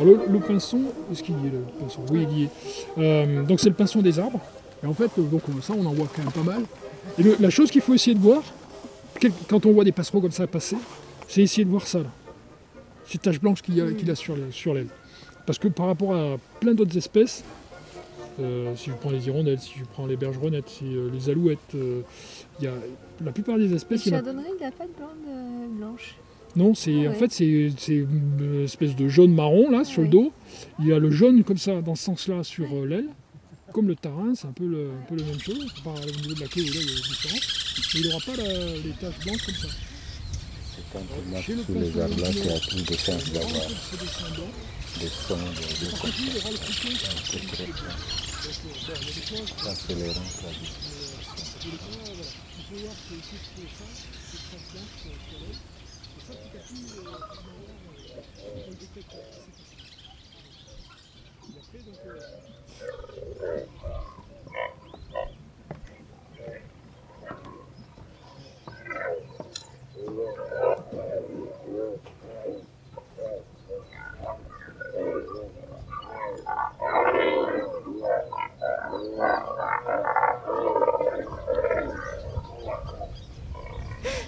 Alors, le, le pinson, est-ce qu'il y est le pinson? Oui, il y est. Euh, donc c'est le pinson des arbres. Et en fait, euh, donc ça, on en voit quand même pas mal. Et le- la chose qu'il faut essayer de voir, quand on voit des passereaux comme ça passer, c'est essayer de voir ça là. Ces taches blanches qu'il a, qu'il a sur le- sur l'aile. Parce que par rapport à plein d'autres espèces, euh, si je prends les hirondelles, si je prends les bergeronnettes, si, euh, les alouettes, euh, y a, la plupart des Le espèces, a chardonneret, il n'a pas de bande euh, blanche. Non, c'est Ah en fait c'est c'est une espèce de jaune marron là sur le dos. Il y a le jaune comme ça dans ce sens-là sur euh, l'aile. Comme le tarin, c'est un peu, le, un peu la même chose. Par au niveau de la queue, là, il y a des différences. Mais il n'aura pas la- les taches blanches comme ça. C'est quand on marche Chez le sous les arbres là il qu'il y y a- a plus de chance d'avoir C'est des blancs. des sons le couteau. c'est très ça, c'est taches blanches sur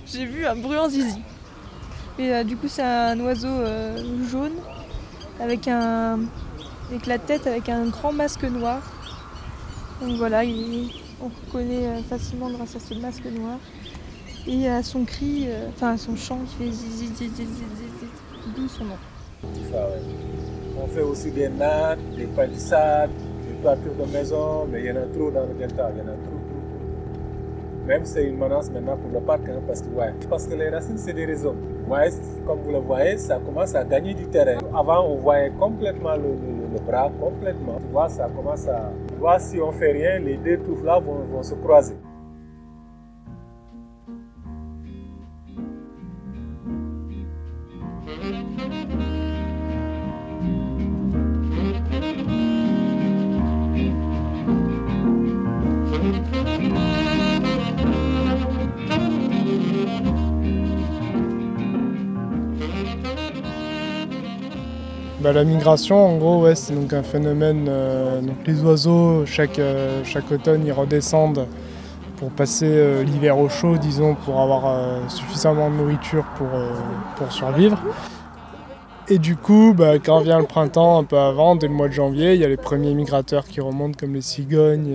J'ai vu un bruant zizi. Et euh, du coup, c'est un oiseau euh, jaune avec un avec la tête avec un grand masque noir. Donc voilà, il- on reconnaît euh, facilement grâce à ce masque noir. Et à son cri, enfin à son chant qui fait zizi zizi d'où son nom. On fait aussi des nattes, des palissades, des toitures de maison, mais il y en a trop dans le delta, il y en a trop. Même c'est une menace maintenant pour le parc, hein, parce, que, ouais, parce que les racines, c'est des rhizomes. Ouais, comme vous le voyez, ça commence à gagner du terrain. Avant, on voyait complètement le, le- le bras, complètement. Tu vois, ça commence à... Tu vois, si on fait rien, les deux touffes là vont, vont se croiser. Bah, la migration, en gros, c'est donc un phénomène. euh, les oiseaux, chaque, euh, chaque automne, ils redescendent pour passer euh, l'hiver au chaud, disons, pour avoir suffisamment de nourriture pour, pour survivre. Et du coup, bah, quand vient le printemps, un peu avant, dès le mois de janvier, il y a les premiers migrateurs qui remontent, comme les cigognes.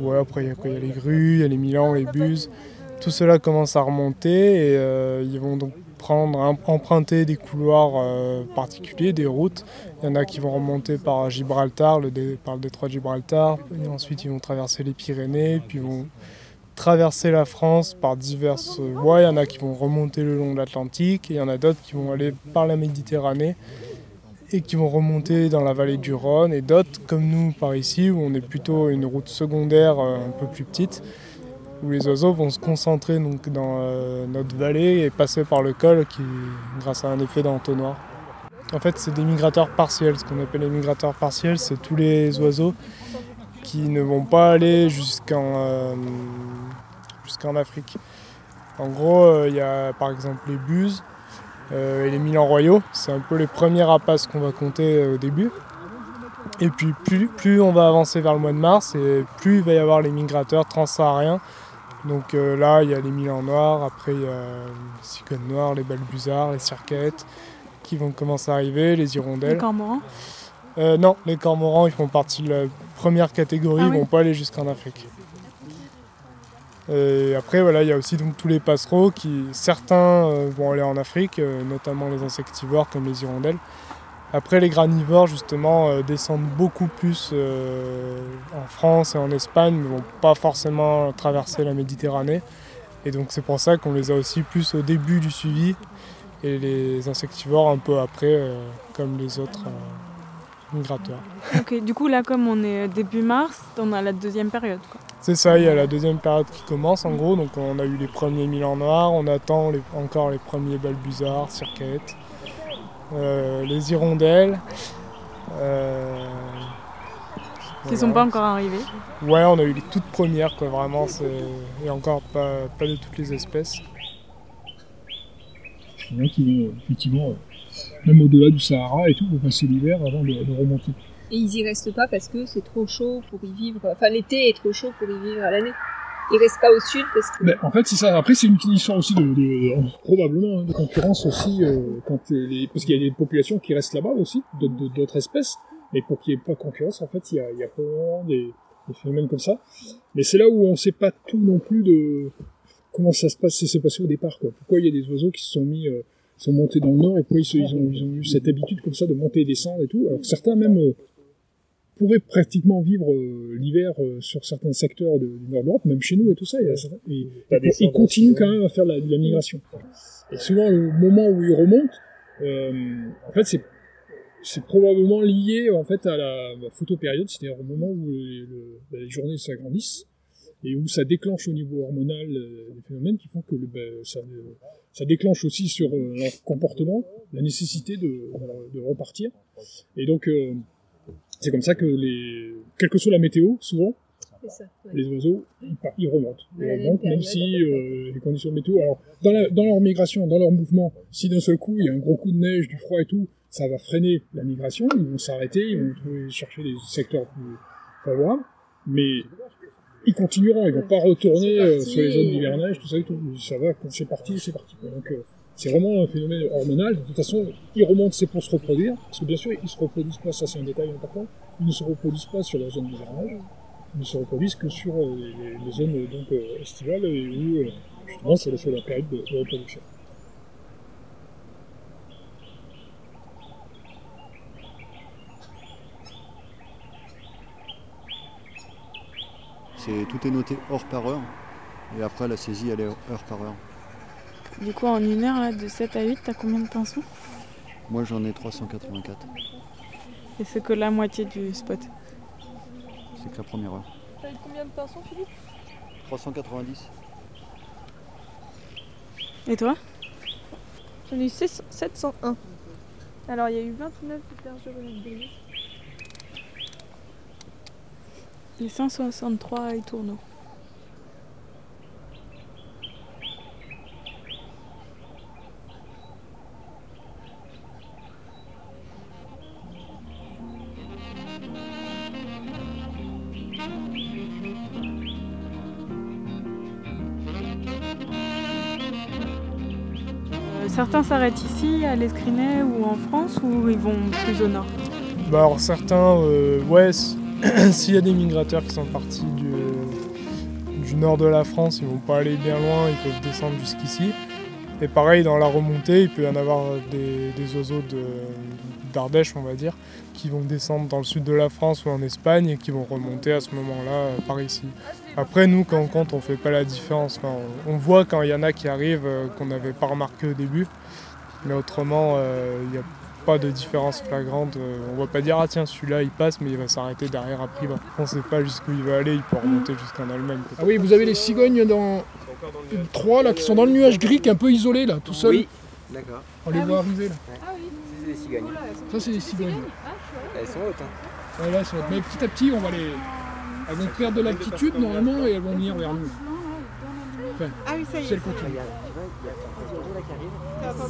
ouais, après, il y y a les grues, il y a les milans, les buses. Tout cela commence à remonter et euh, ils vont donc prendre, em- emprunter des couloirs euh, particuliers, des routes. Il y en a qui vont remonter par Gibraltar, le par le détroit de Gibraltar. Et ensuite, ils vont traverser les Pyrénées, puis vont traverser la France par diverses voies. Il y en a qui vont remonter le long de l'Atlantique, et il y en a d'autres qui vont aller par la Méditerranée et qui vont remonter dans la vallée du Rhône, et d'autres comme nous par ici, où on est plutôt une route secondaire euh, un peu plus petite, où les oiseaux vont se concentrer donc dans euh, notre vallée et passer par le col qui, grâce à un effet d'entonnoir. En fait, c'est des migrateurs partiels. Ce qu'on appelle les migrateurs partiels, c'est tous les oiseaux qui ne vont pas aller jusqu'en euh, jusqu'en Afrique. En gros, euh, il y a par exemple les buses et les milans royaux. C'est un peu les premiers rapaces qu'on va compter au début. Et puis plus, plus on va avancer vers le mois de mars, et plus il va y avoir les migrateurs transsahariens. Donc euh, là, il y a les milans noirs, après il y a les cigognes noires, les balbuzards, les cirquettes qui vont commencer à arriver, les Les hirondelles. cormorans. Euh, non, les cormorans, ils font partie de la première catégorie, Ah ils oui. vont pas aller jusqu'en Afrique. Et après, voilà, il y a aussi donc tous les passereaux qui, certains euh, vont aller en Afrique, euh, notamment les insectivores comme les hirondelles. Après, les granivores, justement, euh, descendent beaucoup plus euh, en France et en Espagne, mais vont pas forcément traverser la Méditerranée. Et donc, c'est pour ça qu'on les a aussi plus au début du suivi, et les insectivores un peu après, euh, comme les autres migrateurs. Ok, du coup, là, comme on est début mars, on a la deuxième période. C'est ça, il y a la deuxième période qui commence en gros. Donc on a eu les premiers milans noirs, on attend les- encore les premiers balbuzards, cirquettes, les hirondelles. euh, Qui voilà. sont pas encore arrivés. Ouais, on a eu les toutes premières, quoi, vraiment. c'est- Et encore pas, pas de toutes les espèces. Il y en a qui vont euh, effectivement euh, même au-delà du Sahara et tout, pour passer l'hiver avant de, de remonter. Et ils y restent pas parce que c'est trop chaud pour y vivre. Enfin, l'été est trop chaud pour y vivre à l'année. Ils restent pas au sud parce que. En fait, c'est ça. Après, c'est une histoire aussi de, de- probablement hein, de concurrence aussi, euh, quand euh, les, parce qu'il y a des populations qui restent là-bas aussi, d'autres- espèces. Mais pour qu'il n'y ait pas de concurrence, en fait, il y a, il y a probablement des, phénomènes comme ça. Mais c'est là où on ne sait pas tout non plus de comment ça se passe, s'est passé au départ. Quoi. Pourquoi il y a des oiseaux qui se sont mis, euh, sont montés dans le nord et pourquoi ils, ils ont, ils ont eu cette habitude comme ça de monter et descendre et tout. Alors certains même euh, pourraient pratiquement vivre euh, l'hiver euh, sur certains secteurs de- du nord de l'Europe, même chez nous et tout ça. et, La et- ils continuent quand même à faire la, de la migration. Et souvent, le moment où ils remontent, euh, en fait, c'est c'est probablement lié en fait à la, la photopériode, c'est-à-dire au moment où le- le- bah, les journées s'agrandissent et où ça déclenche au niveau hormonal des phénomènes qui font que le, bah, ça, ça déclenche aussi sur leur comportement la nécessité de, de repartir. Et donc, c'est comme ça que les, quelle que soit la météo, souvent, C'est ça. ouais. les oiseaux, ils, remontent. Ils remontent, même si euh, les conditions météo. Alors, dans, la- dans leur migration, dans leur mouvement, si d'un seul coup il y a un gros coup de neige, du froid et tout, ça va freiner la migration. Ils vont s'arrêter, ils vont trouver, chercher des secteurs plus favorables. Mais ils continueront, ils vont pas retourner euh, sur les zones d'hivernage, tout ça et tout. Ça va, quand c'est parti, c'est parti. Donc, euh, c'est vraiment un phénomène hormonal. De toute façon, ils remontent, c'est pour se reproduire. Parce que bien sûr, ils se reproduisent pas, ça c'est un détail important. Ils ne se reproduisent pas sur la zone d'hivernage. Ils ne se reproduisent que sur euh, les, zones euh, donc, euh, estivales et où, justement, c'est la période de, reproduction. Tout est noté heure par heure. Et après la saisie elle est heure par heure. Du coup, en une heure, là, de 7 à 8, t'as combien de pinsons Moi j'en ai 384. Et c'est que la moitié du spot. C'est que la première heure. T'as eu combien de pinsons, Philippe? 390 Et toi? J'en ai eu 600 701. Alors, il y a eu 29 bergeronnets de Et 163 et Certains s'arrêtent ici, à l'Escrinet ou en France, ou ils vont plus au nord Bah alors certains, euh, ouais, s'il y a des migrateurs qui sont partis du, du nord de la France, ils vont pas aller bien loin, ils peuvent descendre jusqu'ici. Et pareil, dans la remontée, il peut y en avoir des oiseaux de- d'Ardèche, on va dire, qui vont descendre dans le sud de la France ou en Espagne et qui vont remonter à ce moment-là euh, par ici. Après, nous, quand on compte, on fait pas la différence. Enfin, on, on voit quand il y en a qui arrivent euh, qu'on n'avait pas remarqué au début. Mais autrement, euh, il n'y a pas de différence flagrante. Euh, on va pas dire ah tiens celui-là il passe mais il va s'arrêter derrière après. On sait pas jusqu'où il va aller, il peut remonter jusqu'en Allemagne. Ah oui, vous avez les cigognes dans trois là qui sont dans le nuage gris, qui est un peu isolé là, tout seul. Oui, d'accord. On les voit arriver là. C'est des cigognes. Ça c'est les cigognes. Elles sont hautes. Hein. Ouais, là, ça va être- Mais petit à petit, on va les. Elles vont perdre de l'altitude normalement et elles vont venir vers nous. Enfin, Ah oui, ça y est. elles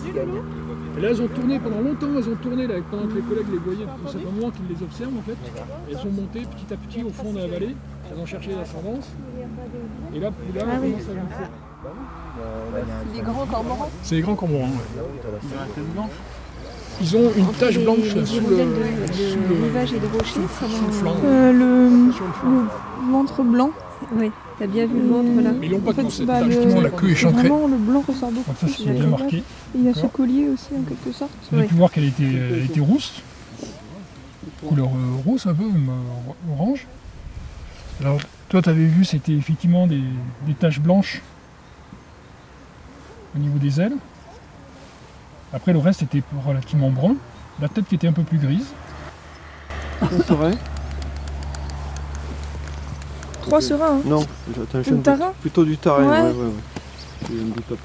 Cigogne. Loulou Et là, elles ont tourné pendant longtemps, elles ont tourné là, pendant que les collègues les voyaient. C'est un moment qu'ils les observent en fait. Elles sont montées petit à petit au fond de la vallée, elles ont cherché l'ascendance. Et là, là Ah on commence à gonfler. Les grands cormorans. C'est les grands cormorans. ouais. Ils ont une tache blanche là, sous le, sous de le, rivage et de rochers. sous, sous le flanc. Euh, le, Sur le flanc. le ventre blanc. Oui, t'as bien vu le ventre là. Mais ils n'ont pas fait, bah, tache, le- la queue est chancrée. Vraiment, le blanc ressort beaucoup. Ça, c'est bien marqué. Et il y a ce collier aussi, en quelque sorte. Vous avez Ouais. pu voir qu'elle était, elle était rousse, couleur euh, rose un peu, même euh, orange. Alors, toi, tu avais vu, c'était effectivement des, des taches blanches au niveau des ailes. Après, le reste était relativement brun. La tête qui était un peu plus grise. Vrai Trois serins, hein. Non, je tarin. Plutôt du tarin, Ouais. ouais, ouais.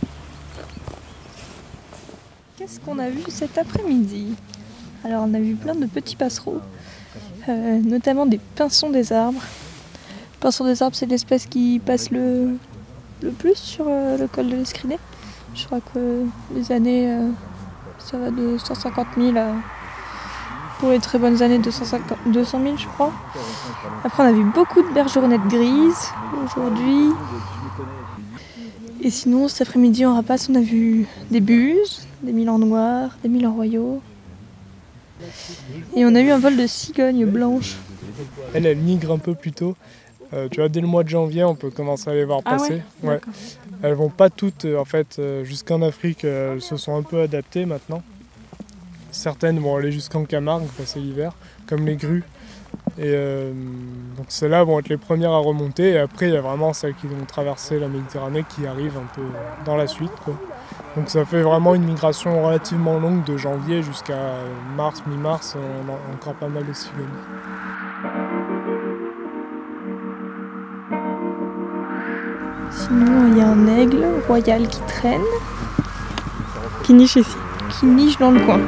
Qu'est-ce qu'on a vu cet après-midi? Alors, on a vu plein de petits passereaux, euh, notamment des pinsons des arbres. Pinsons des arbres, c'est l'espèce qui passe le, le plus sur euh, le col de l'Escrinet. Je crois que les années euh, Ça va de 150 000 à, pour les très bonnes années, 250 200 000 je crois. Après on a vu beaucoup de bergeronnettes grises aujourd'hui. Et sinon cet après-midi en rapace on a vu des buses, des milans noirs, des milans royaux. Et on a eu un vol de cigognes blanches. Elle, elle migre un peu plus tôt. Euh, tu vois, dès le mois de janvier, on peut commencer à les voir Ah passer. ouais. Elles vont pas toutes, euh, en fait, euh, jusqu'en Afrique, euh, elles se sont un peu adaptées maintenant. Certaines vont aller jusqu'en Camargue passer l'hiver, comme les grues. Et donc celles-là vont être les premières à remonter. Et après, il y a vraiment celles qui vont traverser la Méditerranée qui arrivent un peu dans la suite. Donc ça fait vraiment une migration relativement longue de janvier jusqu'à mars, mi-mars. On a encore pas mal de cigognes. Sinon il y a un aigle royal qui traîne, qui niche ici, qui niche dans le coin.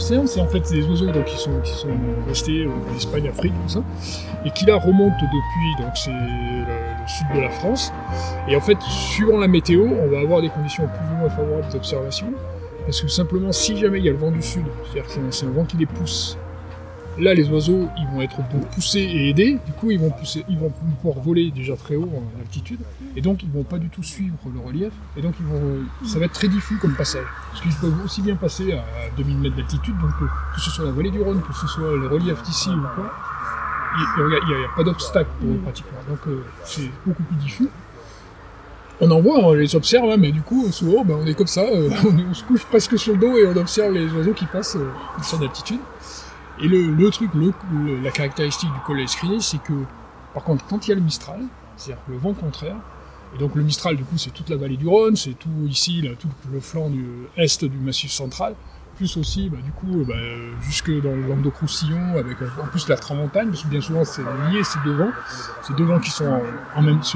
C'est en fait des oiseaux qui, sont, restés euh, en Espagne, Afrique, tout ça, et qui là remontent depuis, donc c'est le, sud de la France. Et en fait, suivant la météo, on va avoir des conditions plus ou moins favorables d'observation, parce que simplement, si jamais il y a le vent du sud, c'est-à-dire que c'est un vent qui les pousse, là les oiseaux ils vont être poussés et aidés, du coup ils vont, pousser, ils vont pouvoir voler déjà très haut en altitude, et donc ils vont pas du tout suivre le relief, et donc ils vont, ça va être très diffus comme passage. Parce qu'ils peuvent aussi bien passer à 2000 mètres d'altitude, donc euh, que ce soit la vallée du Rhône, que ce soit le relief d'ici ou quoi, il n'y a, pas d'obstacle pour eux pratiquement, donc euh, c'est beaucoup plus diffus. On en voit, on les observe, hein, mais du coup, souvent, on est comme ça, euh, on, se couche presque sur le dos et on observe les oiseaux qui passent qui sont d'altitude. Et le, truc, la caractéristique du col escriné, c'est que, par contre, quand il y a le Mistral, c'est-à-dire le vent contraire, et donc le Mistral, du coup, c'est toute la vallée du Rhône, c'est tout ici, là, tout le flanc est du Massif central, plus aussi, bah, du coup, bah, jusque dans le Languedoc-Roussillon, avec euh, en plus la Tramontagne, parce que bien souvent c'est lié ces deux vents, ces deux vents qui se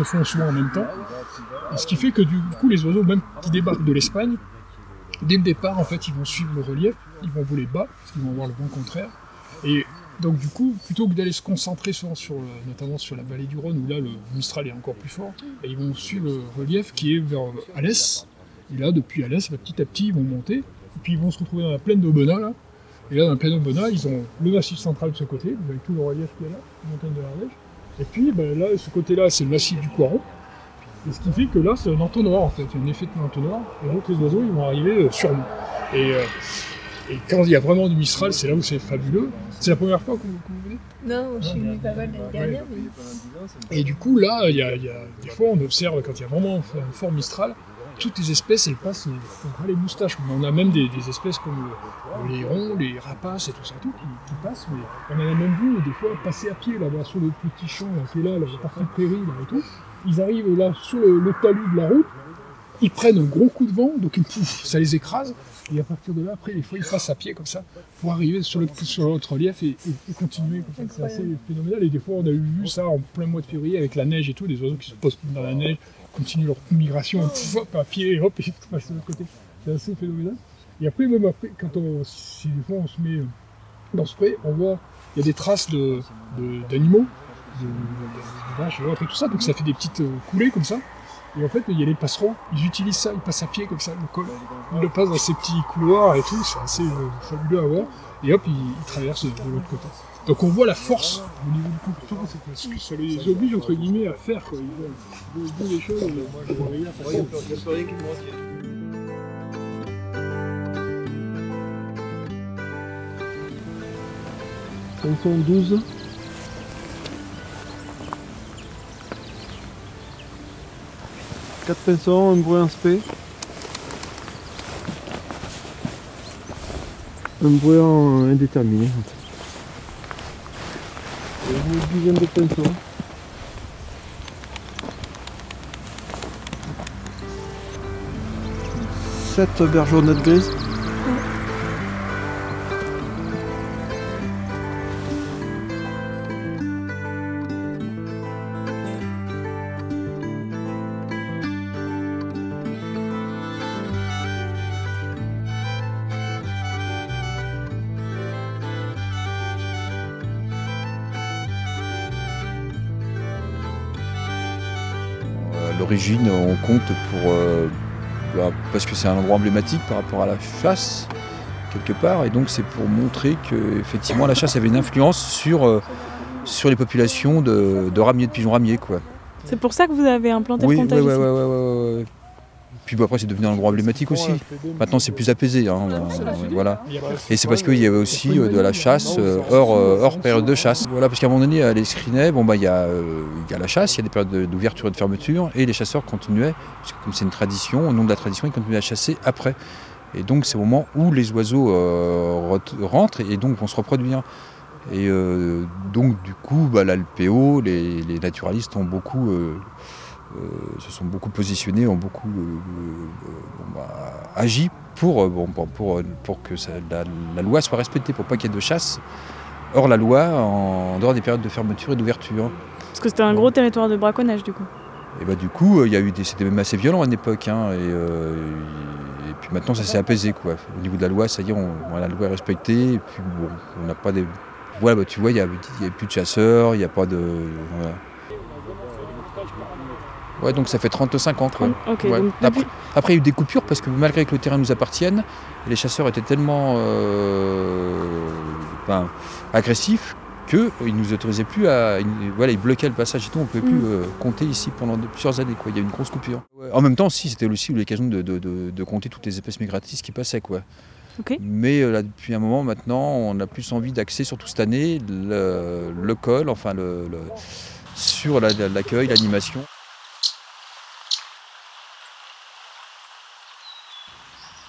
font souvent en même temps. Ce qui fait que du coup, les oiseaux, même qui débarquent de l'Espagne, dès le départ, en fait, ils vont suivre le relief, ils vont voler bas, parce qu'ils vont avoir le vent contraire. Et donc, du coup, plutôt que d'aller se concentrer sur, sur, euh, notamment sur la vallée du Rhône, où là, le Mistral est encore plus fort, et ils vont suivre le relief qui est vers euh, Alès. Et là, depuis Alès, bah, petit à petit, ils vont monter, et puis ils vont se retrouver dans la plaine d'Aubenas, là. Et là, dans la plaine d'Aubenas, ils ont le massif central de ce côté, avec tout le relief qu'il y a là, la montagne de l'Ardèche. Et puis, bah, là, ce côté-là, c'est le massif du Coiron. Et ce qui fait que là, c'est un entonnoir en fait, un effet de entonnoir, et donc les oiseaux ils vont arriver euh, sur nous. Et, et quand il y a vraiment du Mistral, c'est là où c'est fabuleux. C'est la première fois que vous, que vous venez Non, je suis venue pas mal l'année dernière, mais Et du coup, là, il y a, il y a- des fois, on observe quand il y a vraiment un fort Mistral, toutes les espèces, elles passent, on voit les moustaches. On a même des, des espèces comme le, le héron, les rapaces et tout ça, tout, qui, qui passent. Mais on en a même vu des fois passer à pied là-bas sur le petit champ là, qui est là, la partie prairie là et tout. Ils arrivent là sur le, le talus de la route, ils prennent un gros coup de vent, donc ils- pouf, ça les écrase. Et à partir de là, après, des fois, ils passent à pied comme ça pour arriver sur l'autre relief et, et- et continuer. comme ça. C'est assez phénoménal. Et des fois, on a eu vu ça en plein mois de février avec la neige et tout, des oiseaux qui se posent dans la neige, continuent leur migration, pouf, hop, à pied, hop, et ils passent de l'autre côté. C'est assez phénoménal. Et après, même après, quand on, si des fois on se met euh, dans ce pré, on voit, il y a des traces de- d'animaux, de, de- de vaches et autres et tout ça, donc ça fait des petites euh, coulées comme ça. Et en fait, il y a les passereaux, ils utilisent ça, ils passent à pied comme ça, le col. Ils le passent dans ces petits couloirs et tout, c'est assez euh, fabuleux à voir. Et hop, ils, ils traversent de l'autre côté. Donc on voit la force au niveau du comportement, c'est parce que ça les oblige entre guillemets à faire quoi. Ils voient les choses, ils vont arriver à faire ça. Pinson 12. Quatre pinsons, un bruit spé. Un bruit en indéterminé. en fait. Et une dizaine de pinsons. 7 bergeronnettes grises. L'origine, on compte pour. euh, bah, parce que c'est un endroit emblématique par rapport à la chasse, quelque part, et donc c'est pour montrer que effectivement la chasse avait une influence sur, euh, sur les populations de, de ramiers, de pigeons ramiers. Quoi. C'est pour ça que vous avez implanté Oui, le comptage ouais, ici ouais, ouais, ouais, ouais. Puis après, c'est devenu un endroit emblématique aussi. Maintenant, c'est plus apaisé. hein, voilà. Et c'est parce qu'il y avait aussi euh, de la chasse euh, hors, euh, hors période de chasse. Voilà, parce qu'à un moment donné, à l'Escrinet, bon, bah, il y, a, il y a la chasse, il y a des périodes de- d'ouverture et de fermeture, et les chasseurs continuaient, parce que comme c'est une tradition, au nom de la tradition, ils continuaient à chasser après. Et donc, c'est au moment où les oiseaux rentrent et donc vont se reproduire. Et donc, du coup, bah, l'Alpéo, les, les naturalistes ont beaucoup, se sont beaucoup positionnés, ont beaucoup euh, euh, bon, bah, agi pour, euh, bon, pour, pour, que ça- la, la loi soit respectée, pour pas qu'il y ait de chasse hors la loi, en dehors des périodes de fermeture et d'ouverture. Parce que c'était un gros territoire de braconnage du coup. Et bah du coup, euh, il y a eu des, c'était même assez violent à une époque, hein, et, euh, et puis maintenant ça s'est apaisé quoi. Au niveau de la loi, ça y est, on, la loi est respectée, et puis bon, on n'a pas des, voilà, bah, tu vois, il n'y a, plus de chasseurs, il n'y a pas de, voilà. Ouais, donc ça fait 35 ans. Quoi. 30, ok, Ouais. donc après, depuis- après, il y a eu des coupures parce que malgré que le terrain nous appartienne, les chasseurs étaient tellement euh, ben, agressifs qu'ils ne nous autorisaient plus à. ils- voilà, ils bloquaient le passage et tout, on ne pouvait plus Mm. euh, compter ici pendant de- plusieurs années. Quoi. Il y a eu une grosse coupure. Ouais, En même temps, si, c'était aussi l'occasion de, de- de- de compter toutes les espèces migratrices qui passaient. Quoi. Mais euh, là, depuis un moment maintenant, on a plus envie d'axer, surtout cette année, le, le col, enfin le, le- sur la- la- l'accueil, l'animation.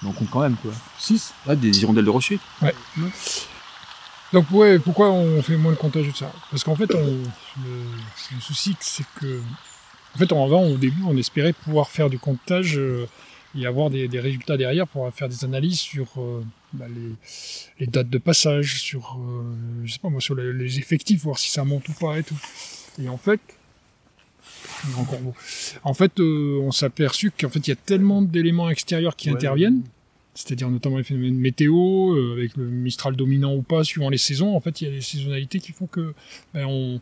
On compte quand même quoi. 6 Là, des hirondelles de rocher. Ouais. Donc ouais, pourquoi on fait moins de comptage de ça? Parce qu'en fait, on, le, le souci, c'est que, en fait, en avant, au début, on espérait pouvoir faire du comptage euh, et avoir des, des résultats derrière pour faire des analyses sur euh, bah, les, les dates de passage, sur, euh, je sais pas moi, sur les, les effectifs, voir si ça monte ou pas et tout. Et en fait, encore beau. En fait, euh, on s'est aperçu qu'en fait, il y a tellement d'éléments extérieurs qui interviennent, c'est-à-dire notamment les phénomènes météo, euh, avec le Mistral dominant ou pas, suivant les saisons. En fait, il y a des saisonnalités qui font que ben, on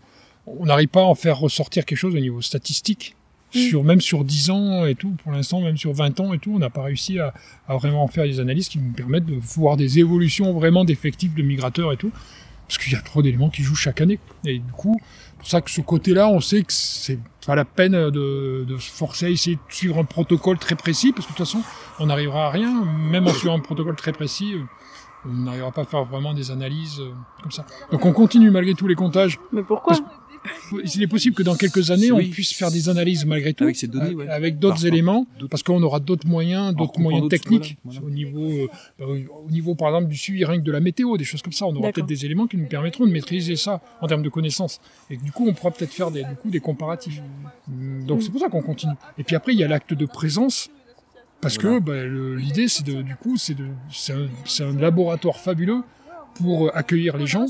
on n'arrive pas à en faire ressortir quelque chose au niveau statistique. Sur, même sur 10 ans et tout, pour l'instant, même sur 20 ans et tout, on n'a pas réussi à, à vraiment faire des analyses qui nous permettent de voir des évolutions vraiment d'effectifs de migrateurs et tout. Parce qu'il y a trop d'éléments qui jouent chaque année. Et du coup, pour ça que ce côté-là, on sait que c'est pas la peine de, de se forcer à essayer de suivre un protocole très précis, parce que de toute façon, on n'arrivera à rien, même en suivant un protocole très précis, euh, on n'arrivera pas à faire vraiment des analyses euh, comme ça. Donc on continue malgré tous les comptages. Mais pourquoi? Il est possible que dans quelques années, Oui. on puisse faire des analyses malgré tout, Avec ces données, ouais. avec d'autres éléments, D'autres- parce qu'on aura d'autres moyens, d'autres moyens d'autres- techniques, voilà, au niveau, euh, bah, au- au niveau par exemple du suivi rien que de la météo, des choses comme ça. On aura D'accord. peut-être des éléments qui nous permettront de maîtriser ça en termes de connaissances. Et que, du coup, on pourra peut-être faire des, du coup, des comparatifs. Mm, Donc c'est pour ça qu'on continue. Et puis après, il y a l'acte de présence. Parce que bah, le- l'idée, c'est de, du coup, c'est de, c'est un, c'est un laboratoire fabuleux pour euh, accueillir les gens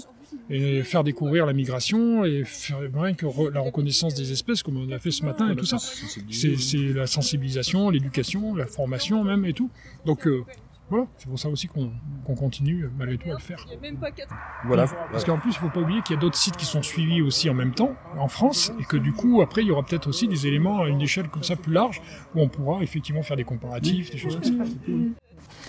et faire découvrir la migration et faire rien que re- la reconnaissance des espèces comme on a fait ce matin et tout ça. C'est la sensibilisation, l'éducation, la formation même et tout. Donc euh, voilà, c'est pour ça aussi qu'on continue malgré tout à le faire. Voilà. Parce qu'en plus, il faut pas oublier qu'il y a d'autres sites qui sont suivis aussi en même temps en France et que du coup, après, il y aura peut-être aussi des éléments à une échelle comme ça plus large où on pourra effectivement faire des comparatifs, des choses comme ça.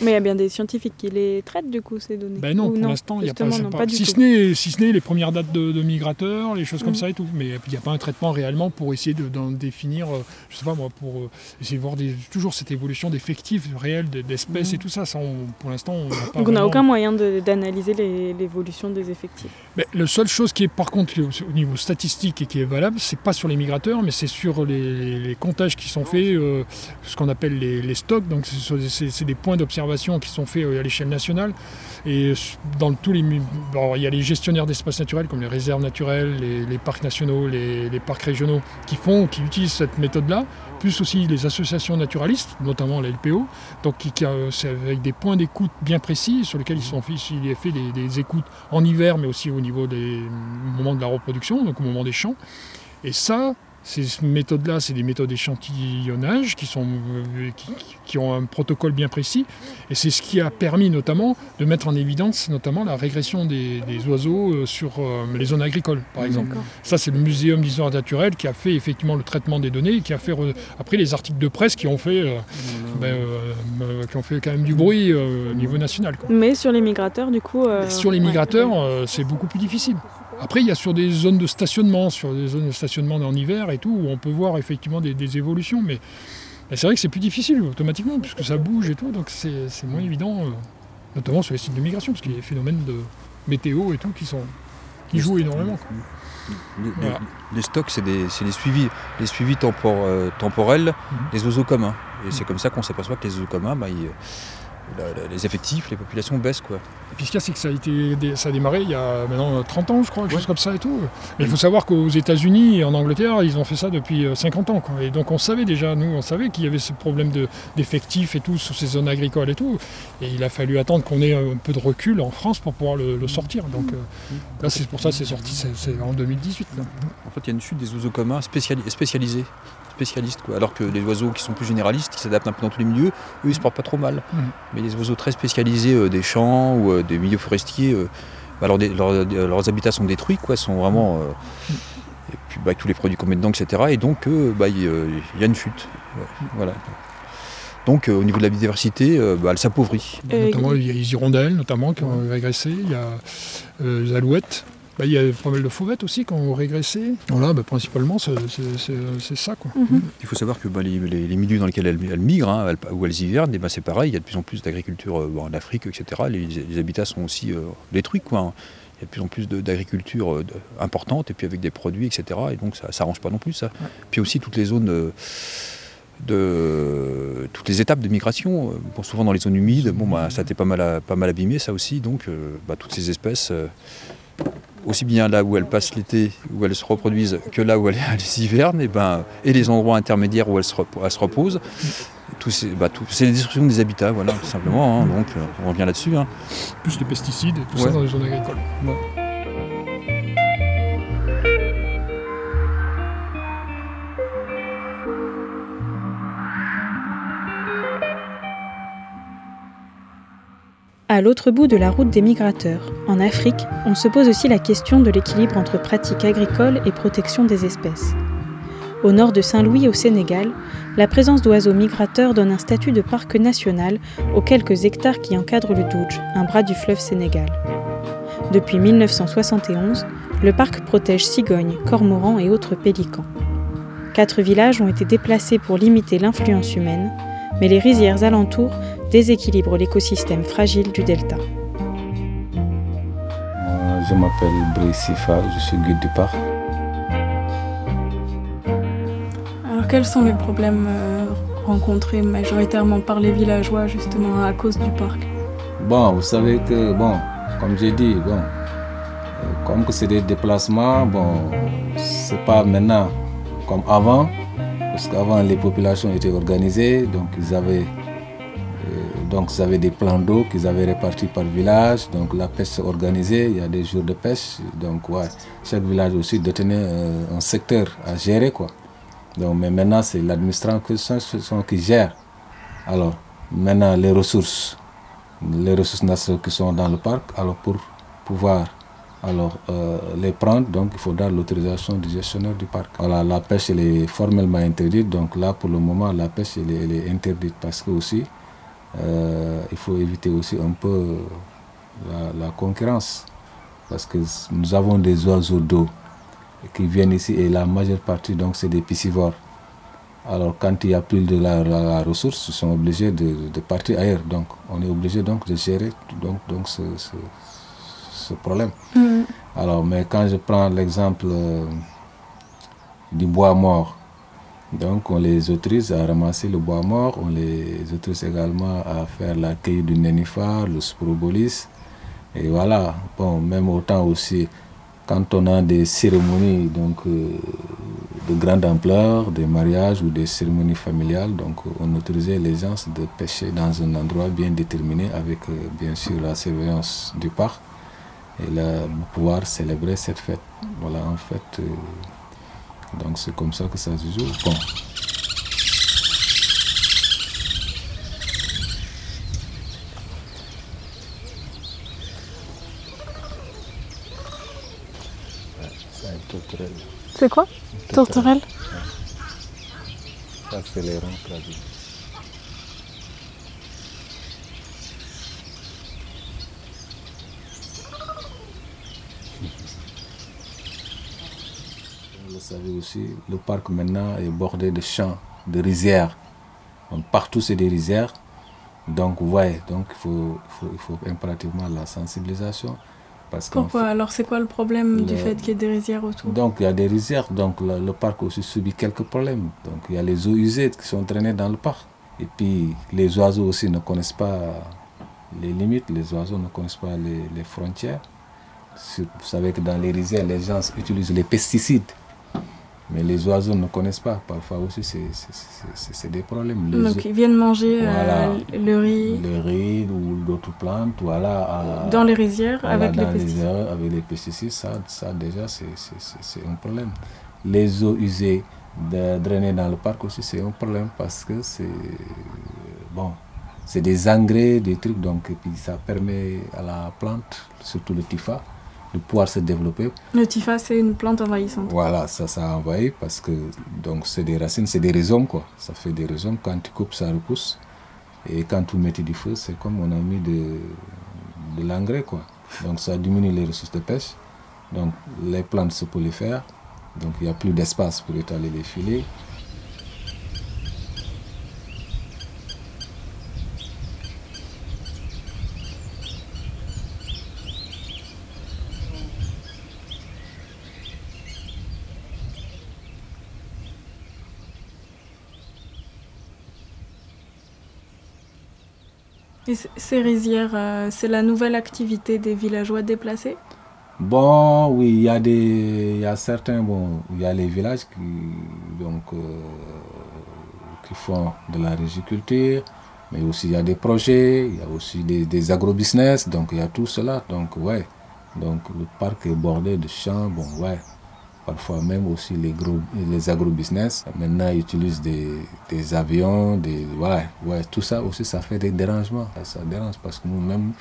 Mais il y a bien des scientifiques qui les traitent du coup ces données. Ben non, Ou pour l'instant, il n'y a pas, non, pas- si, ce n'est, si ce n'est les premières dates de, de migrateurs, les choses comme Mm. ça et tout. Mais il n'y a pas un traitement réellement pour essayer de, d'en définir, euh, je sais pas moi, pour euh, essayer de voir des, toujours cette évolution d'effectifs réels, de- d'espèces Mm. et tout ça. ça on- pour l'instant, on n'a pas Donc on n'a aucun moyen de- d'analyser l'évolution des effectifs. Mais la seule chose qui est par contre au niveau statistique et qui est valable, c'est pas sur les migrateurs, mais c'est sur les, les comptages qui sont faits, euh, ce qu'on appelle les, les stocks. Donc c'est des points d'observation qui sont faits euh, à l'échelle nationale. Et dans tous les, il y a les gestionnaires d'espaces naturels comme les réserves naturelles, les, parcs nationaux, les, parcs régionaux qui font, qui utilisent cette méthode-là, plus aussi les associations naturalistes, notamment la LPO, donc qui, c'est avec des points d'écoute bien précis sur lesquels ils sont fait, fait des, écoutes en hiver, mais aussi au niveau des moments de la reproduction, donc au moment des champs. Et ça, ces méthodes-là, c'est des méthodes d'échantillonnage qui, sont, qui, qui, ont un protocole bien précis. Et c'est ce qui a permis notamment de mettre en évidence notamment la régression des, des oiseaux sur euh, les zones agricoles, par exemple. Ça, c'est le Muséum d'histoire naturelle qui a fait effectivement le traitement des données et qui a fait après les articles de presse qui ont fait, euh, ben, euh, qui ont fait quand même du bruit au niveau national. Quoi. Mais sur les migrateurs, du coup... sur les migrateurs, c'est beaucoup plus difficile. Après, il y a sur des zones de stationnement, sur des zones de stationnement en hiver et tout, où on peut voir effectivement des, des évolutions, mais, c'est vrai que c'est plus difficile automatiquement, puisque ça bouge et tout, donc c'est moins évident, euh, notamment sur les sites de migration, parce qu'il y a des phénomènes de météo et tout qui, sont, qui jouent énormément. Quoi. Les, voilà. les, les, stocks, c'est les suivis, les suivis tempor, euh, temporels mm -hmm. des oiseaux communs. Et c'est comme ça qu'on s'aperçoit que les oiseaux communs, bah, ils, les effectifs, les populations baissent. Quoi. Et puis ce qu'il y a, c'est que ça a, été, ça a démarré il y a maintenant 30 ans, je crois, quelque ouais. chose comme ça et tout. Mais il faut savoir qu'aux États-Unis et en Angleterre, ils ont fait ça depuis 50 ans. Quoi. Et donc on savait déjà, nous, on savait qu'il y avait ce problème d'effectifs et tout sur ces zones agricoles et tout. Et il a fallu attendre qu'on ait un peu de recul en France pour pouvoir le, le sortir. Donc euh, là, c'est pour ça que c'est sorti c'est en 2018. Là. En fait, il y a une chute des oiseaux communs spéciali spécialisés spécialistes. Quoi. Alors que les oiseaux qui sont plus généralistes, qui s'adaptent un peu dans tous les milieux, eux, ils se portent pas trop mal. Mmh. Mais les oiseaux très spécialisés euh, des champs ou euh, des milieux forestiers, euh, bah, leur, leur, leurs habitats sont détruits, quoi, sont vraiment. Mmh. et puis bah, tous les produits qu'on met dedans, etc. Et donc, bah, il y, y, a une chute. Voilà. Donc euh, au niveau de la biodiversité, euh, bah, elle s'appauvrit. Notamment il y a les hirondelles notamment qui ont régressé, il y a euh, les alouettes. Bah, il y a pas mal de fauvettes aussi qui ont régressé. Voilà, bah, principalement, c'est ça. Quoi. Mm -hmm. Il faut savoir que bah, les, les, les, milieux dans lesquels elles, elles migrent, hein, elles, où elles hivernent, bah, c'est pareil, il y a de plus en plus d'agriculture euh, en Afrique, etc. Les, les, habitats sont aussi euh, détruits. Quoi, hein. Il y a de plus en plus d'agriculture euh, importante, et puis avec des produits, etc. Et donc ça n'arrange pas non plus ça. Ouais. Puis aussi toutes les zones... Euh, de toutes les étapes de migration. Bon, souvent dans les zones humides, bon, bah, ça a été pas mal, pas mal abîmé, ça aussi. Donc, euh, bah, toutes ces espèces, euh, aussi bien là où elles passent l'été, où elles se reproduisent, que là où elles, elles hivernent, et, ben, et les endroits intermédiaires où elles se, elles se reposent. Bah, c'est la destruction des habitats, voilà, tout simplement. Hein, donc, on revient là-dessus. Hein. Plus les pesticides et tout ouais. ça dans les zones agricoles. Ouais. À l'autre bout de la route des migrateurs, en Afrique, on se pose aussi la question de l'équilibre entre pratique agricole et protection des espèces. Au nord de Saint-Louis, au Sénégal, la présence d'oiseaux migrateurs donne un statut de parc national aux quelques hectares qui encadrent le Doudj, un bras du fleuve Sénégal. Depuis 1971, le parc protège cigognes, cormorans et autres pélicans. Quatre villages ont été déplacés pour limiter l'influence humaine, mais les rizières alentours déséquilibre l'écosystème fragile du delta. Je m'appelle Brice Sifa, je suis guide du parc. Alors quels sont les problèmes euh, rencontrés majoritairement par les villageois justement à cause du parc? Bon, vous savez que, bon, comme j'ai dit, bon, euh, comme que c'est des déplacements, bon, c'est pas maintenant comme avant, parce qu'avant les populations étaient organisées, donc ils avaient donc ils avaient des plans d'eau qu'ils avaient répartis par village. Donc la pêche s'est organisée, il y a des jours de pêche. Donc ouais, chaque village aussi détenait euh, un secteur à gérer. Quoi. Donc, mais maintenant c'est l'administration qui gère. Alors maintenant les ressources, les ressources naturelles qui sont dans le parc, alors pour pouvoir alors, euh, les prendre, donc il faudra l'autorisation du gestionnaire du parc. Voilà, la pêche elle est formellement interdite, donc là pour le moment la pêche est, elle est interdite parce que aussi euh, il faut éviter aussi un peu la, la, concurrence parce que nous avons des oiseaux d'eau qui viennent ici et la majeure partie donc c'est des piscivores. Alors quand il n'y a plus de la, la, la, ressource, ils sont obligés de, de, partir ailleurs. Donc on est obligé donc de gérer donc, donc ce, ce, ce problème. Mmh. Alors mais quand je prends l'exemple euh, du bois mort, Donc on les autorise à ramasser le bois mort, on les autorise également à faire la cueille du nénuphar, le sporobolis. Et voilà, bon, même autant aussi, quand on a des cérémonies donc, euh, de grande ampleur, des mariages ou des cérémonies familiales, donc on autorisait les gens de pêcher dans un endroit bien déterminé avec euh, bien sûr la surveillance du parc et là, pouvoir célébrer cette fête. Voilà, en fait, euh, donc c'est comme ça que ça se joue. Bon. C'est quoi? Tourterelle Ça, c'est les rangs traduits. Vous le savez aussi, le parc maintenant est bordé de champs, de rizières. Donc, partout, c'est des rizières. Donc, ouais, donc il faut, il faut, il faut impérativement la sensibilisation. Parce Pourquoi? Alors c'est quoi le problème du fait qu'il y ait des rizières autour? Donc il y a des rizières, donc le, le parc aussi subit quelques problèmes. Donc il y a les eaux usées qui sont drainées dans le parc. Et puis les oiseaux aussi ne connaissent pas les limites, les oiseaux ne connaissent pas les, les frontières. Vous savez que dans les rizières, les gens utilisent les pesticides. Mais les oiseaux ne connaissent pas. Parfois aussi, c'est des problèmes. Les Donc ils viennent manger euh, le riz le riz ou d'autres plantes, voilà. à- Dans les rizières voilà, avec les dans pesticides. rizières avec les pesticides, ça, ça déjà c'est un problème. Les eaux usées de, drainées dans le parc aussi c'est un problème parce que c'est bon, c'est des engrais, des trucs donc et puis ça permet à la plante, surtout le tifa, de pouvoir se développer. Le tifa, c'est une plante envahissante. Voilà, ça, ça envahit parce que donc c'est des racines, c'est des rhizomes quoi. Ça fait des rhizomes. Quand tu coupes, ça repousse. Et quand tu mets du feu, c'est comme on a mis de, de l'engrais quoi. Donc ça diminue les ressources de pêche. Donc les plantes se prolifèrent. Donc il n'y a plus d'espace pour étaler les filets. Ces rizières, euh, c'est la nouvelle activité des villageois déplacés? Bon, oui, il y a des, y a certains, bon, il y a les villages euh, qui font de la riziculture, mais aussi il y a des projets, il y a aussi des, des agrobusiness, donc il y a tout cela, donc ouais, donc le parc est bordé de champs, bon ouais, parfois même aussi les gros, les agrobusiness, maintenant ils utilisent des, avions, ouais, tout ça aussi ça fait des dérangements, ça dérange parce que nous-mêmes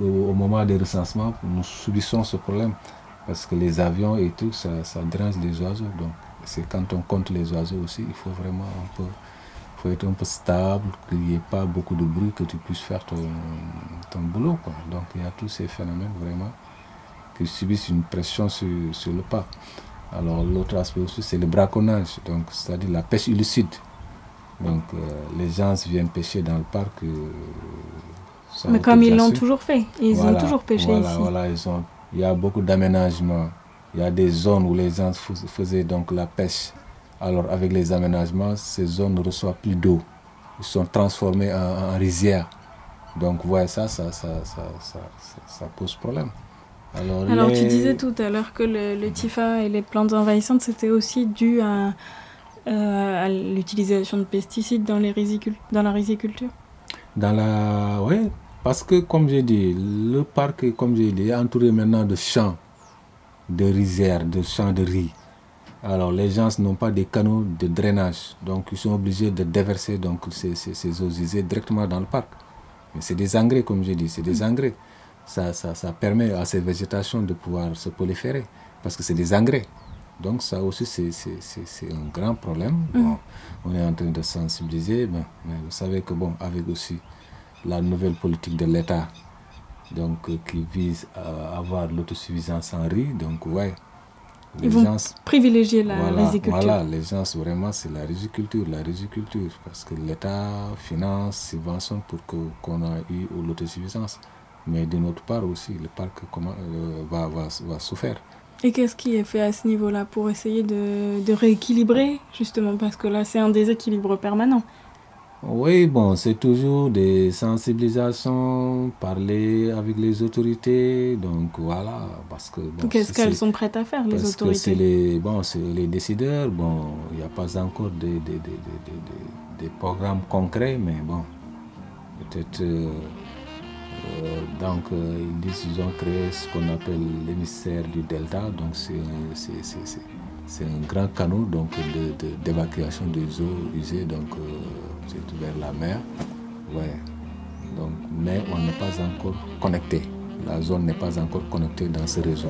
au, au moment des recensements, nous subissons ce problème. Parce que les avions et tout, ça, ça dérange les oiseaux. Donc, c'est quand on compte les oiseaux aussi, il faut vraiment un peu, faut être un peu stable, qu'il n'y ait pas beaucoup de bruit, que tu puisses faire ton, ton boulot. Donc, il y a tous ces phénomènes vraiment qui subissent une pression sur, sur le parc. Alors, l'autre aspect aussi, c'est le braconnage, donc c'est-à-dire la pêche illicite. Donc, euh, les gens viennent pêcher dans le parc. euh, Mais comme ils l'ont toujours fait, ils ont toujours pêché voilà, ici. Voilà, ils ont, il y a beaucoup d'aménagements. Il y a des zones où les gens fais- faisaient donc la pêche. Alors avec les aménagements, ces zones ne reçoivent plus d'eau. Ils sont transformés en, en rizières. Donc ouais, ça, ça, ça, ça, ça, ça- ça pose problème. Alors, Alors tu disais tout à l'heure que le, le tifa et les plantes envahissantes, c'était aussi dû à, euh, à l'utilisation de pesticides dans, les risicul- dans la riziculture? Dans la... Oui, parce que comme j'ai dit, le parc, est, comme j'ai dit, est entouré maintenant de champs, de rizières, de champs de riz. Alors les gens n'ont pas des canaux de drainage, donc ils sont obligés de déverser donc, ces, ces, ces eaux usées directement dans le parc. Mais c'est des engrais, comme j'ai dit, c'est des engrais. Ça, ça, ça permet à ces végétations de pouvoir se proliférer, parce que c'est des engrais. Donc ça aussi, c'est- un grand problème. Bon, on est en train de sensibiliser, mais, mais vous savez que bon, avec aussi la nouvelle politique de l'État, donc euh, qui vise à avoir l'autosuffisance en riz, donc ouais. Ils vont privilégier la voilà, riziculture. Voilà, les gens, vraiment, c'est la riziculture, la riziculture, parce que l'État finance, subventionne pour qu'on ait eu l'autosuffisance. Mais d'une autre part aussi, le parc comment, euh, va, va, va souffrir. Et qu'est-ce qui est fait à ce niveau-là pour essayer de, de rééquilibrer, justement, parce que là, c'est un déséquilibre permanent. Oui, bon, c'est toujours des sensibilisations, parler avec les autorités, donc voilà, parce que... Bon, Qu'est-ce qu'elles sont prêtes à faire, les parce autorités? que c'est les, bon, c'est les décideurs, bon, il n'y a pas encore des, des, des, des, des- des programmes concrets, mais bon, peut-être... euh, donc, euh, ils disent ont créé ce qu'on appelle l'émissaire du Delta, donc c'est un- grand canot donc, d'évacuation des eaux usées, donc euh, c'est vers la mer. Ouais. Donc, mais on n'est pas encore connecté. La zone n'est pas encore connectée dans ce réseau.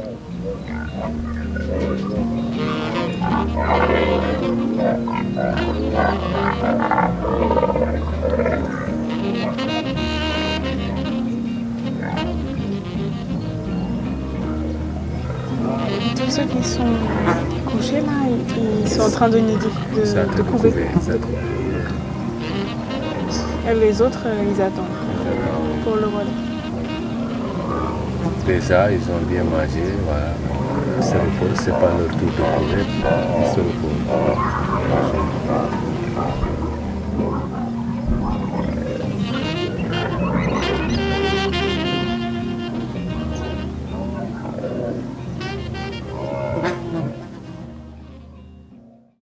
Tous ceux qui sont couchés là, ils, sont en train de, nidifier- de, de de couver. couver. Et les autres, euh, ils attendent pour le relais. Déjà, ils ont bien mangé, voilà. Ils se reposent, c'est pas leur tour de courir, ils se reposent.